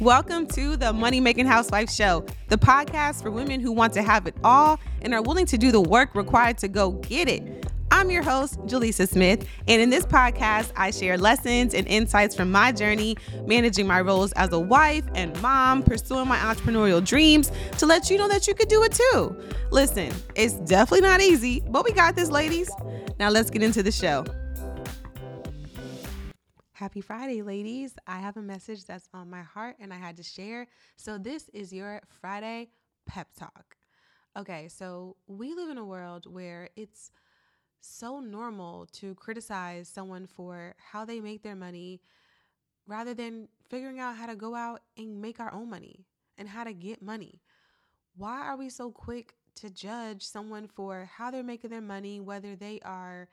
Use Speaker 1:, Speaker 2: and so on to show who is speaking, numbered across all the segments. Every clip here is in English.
Speaker 1: Welcome to the Money Making Housewife Show, the podcast for women who want to have it all and are willing to do the work required to go get it. I'm your host, Jelisa Smith, and in this podcast, I share lessons and insights from my journey managing my roles as a wife and mom, pursuing my entrepreneurial dreams to let you know that you could do it too. Listen, it's definitely not easy, but we got this, ladies. Now let's get into the show. Happy Friday, ladies. I have a message that's on my heart and I had to share. So, this is your Friday pep talk. Okay, so we live in a world where it's so normal to criticize someone for how they make their money rather than figuring out how to go out and make our own money and how to get money. Why are we so quick to judge someone for how they're making their money, whether they are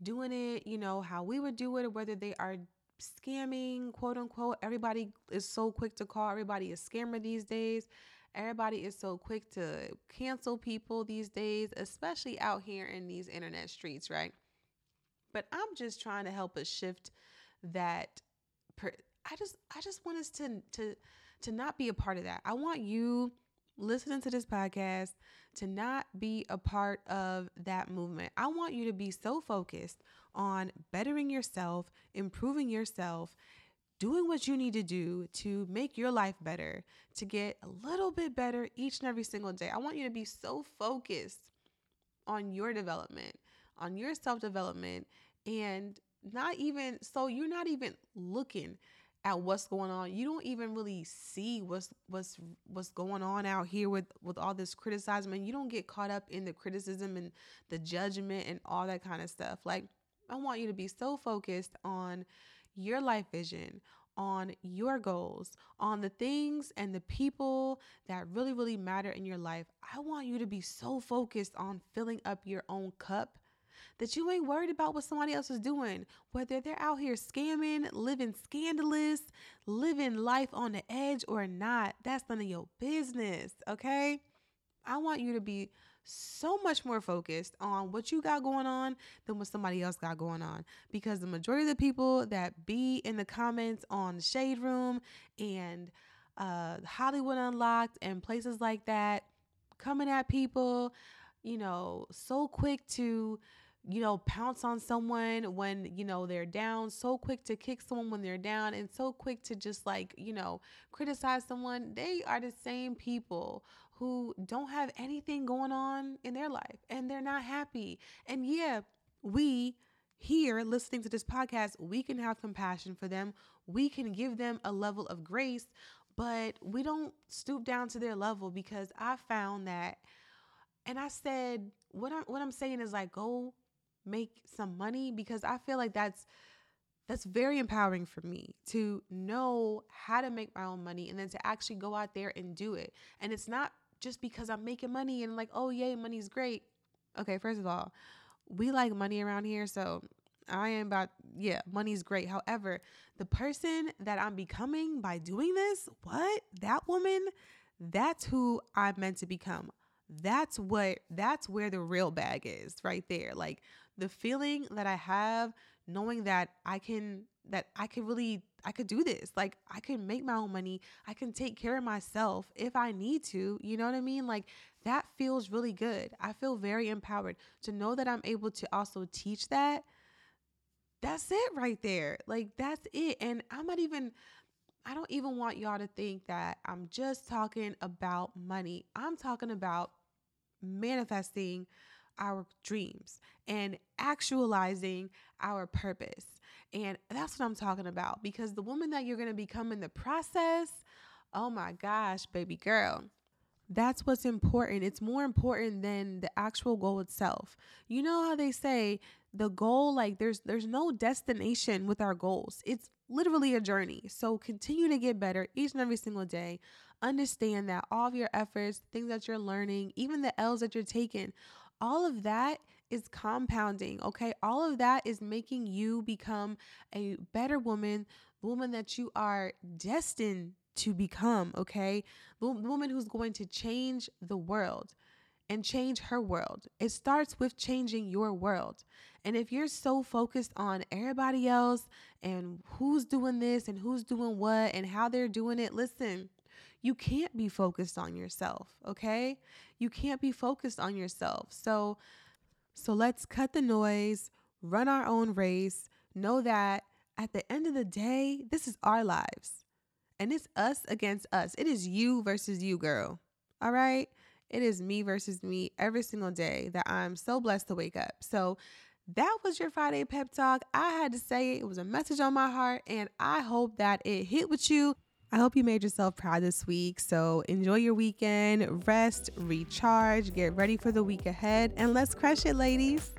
Speaker 1: doing it, you know, how we would do it, or whether they are scamming, quote unquote. Everybody is so quick to call everybody a scammer these days. Everybody is so quick to cancel people these days, especially out here in these internet streets, right? But I'm just trying to help us shift that per, I just I just want us to to to not be a part of that. I want you listening to this podcast to not be a part of that movement. I want you to be so focused on bettering yourself, improving yourself, doing what you need to do to make your life better, to get a little bit better each and every single day. I want you to be so focused on your development, on your self development, and not even so you're not even looking at what's going on. You don't even really see what's what's what's going on out here with with all this criticism and you don't get caught up in the criticism and the judgment and all that kind of stuff. Like I want you to be so focused on your life vision, on your goals, on the things and the people that really, really matter in your life. I want you to be so focused on filling up your own cup that you ain't worried about what somebody else is doing, whether they're out here scamming, living scandalous, living life on the edge or not. That's none of your business, okay? I want you to be so much more focused on what you got going on than what somebody else got going on. Because the majority of the people that be in the comments on Shade Room and uh, Hollywood Unlocked and places like that, coming at people, you know, so quick to you know, pounce on someone when, you know, they're down, so quick to kick someone when they're down, and so quick to just like, you know, criticize someone. They are the same people who don't have anything going on in their life and they're not happy. And yeah, we here listening to this podcast, we can have compassion for them. We can give them a level of grace, but we don't stoop down to their level because I found that and I said what I'm what I'm saying is like go make some money because I feel like that's that's very empowering for me to know how to make my own money and then to actually go out there and do it. And it's not just because I'm making money and like, oh, yay, money's great. Okay, first of all, we like money around here. So I am about, yeah, money's great. However, the person that I'm becoming by doing this, what? That woman, that's who I'm meant to become. That's what, that's where the real bag is right there. Like the feeling that I have knowing that I can, that I can really I could do this. Like I can make my own money. I can take care of myself if I need to. You know what I mean? Like that feels really good. I feel very empowered to know that I'm able to also teach that. That's it right there. Like that's it. And I'm not even I don't even want y'all to think that I'm just talking about money. I'm talking about manifesting our dreams and actualizing our purpose. And that's what I'm talking about because the woman that you're going to become in the process, oh my gosh, baby girl. That's what's important. It's more important than the actual goal itself. You know how they say the goal like there's there's no destination with our goals. It's literally a journey. So continue to get better each and every single day. Understand that all of your efforts, things that you're learning, even the L's that you're taking, all of that is compounding, okay? All of that is making you become a better woman, the woman that you are destined to become, okay? The woman who's going to change the world. and change her world. It starts with changing your world. And if you're so focused on everybody else and who's doing this and who's doing what and how they're doing it, listen, you can't be focused on yourself, okay? You can't be focused on yourself. So so let's cut the noise, run our own race, know that at the end of the day, this is our lives. And it's us against us. It is you versus you, girl. All right? It is me versus me every single day that I'm so blessed to wake up. So that was your Friday pep talk. I had to say it. It was a message on my heart, and I hope that it hit with you. I hope you made yourself proud this week. So enjoy your weekend, rest, recharge, get ready for the week ahead, and let's crush it, ladies.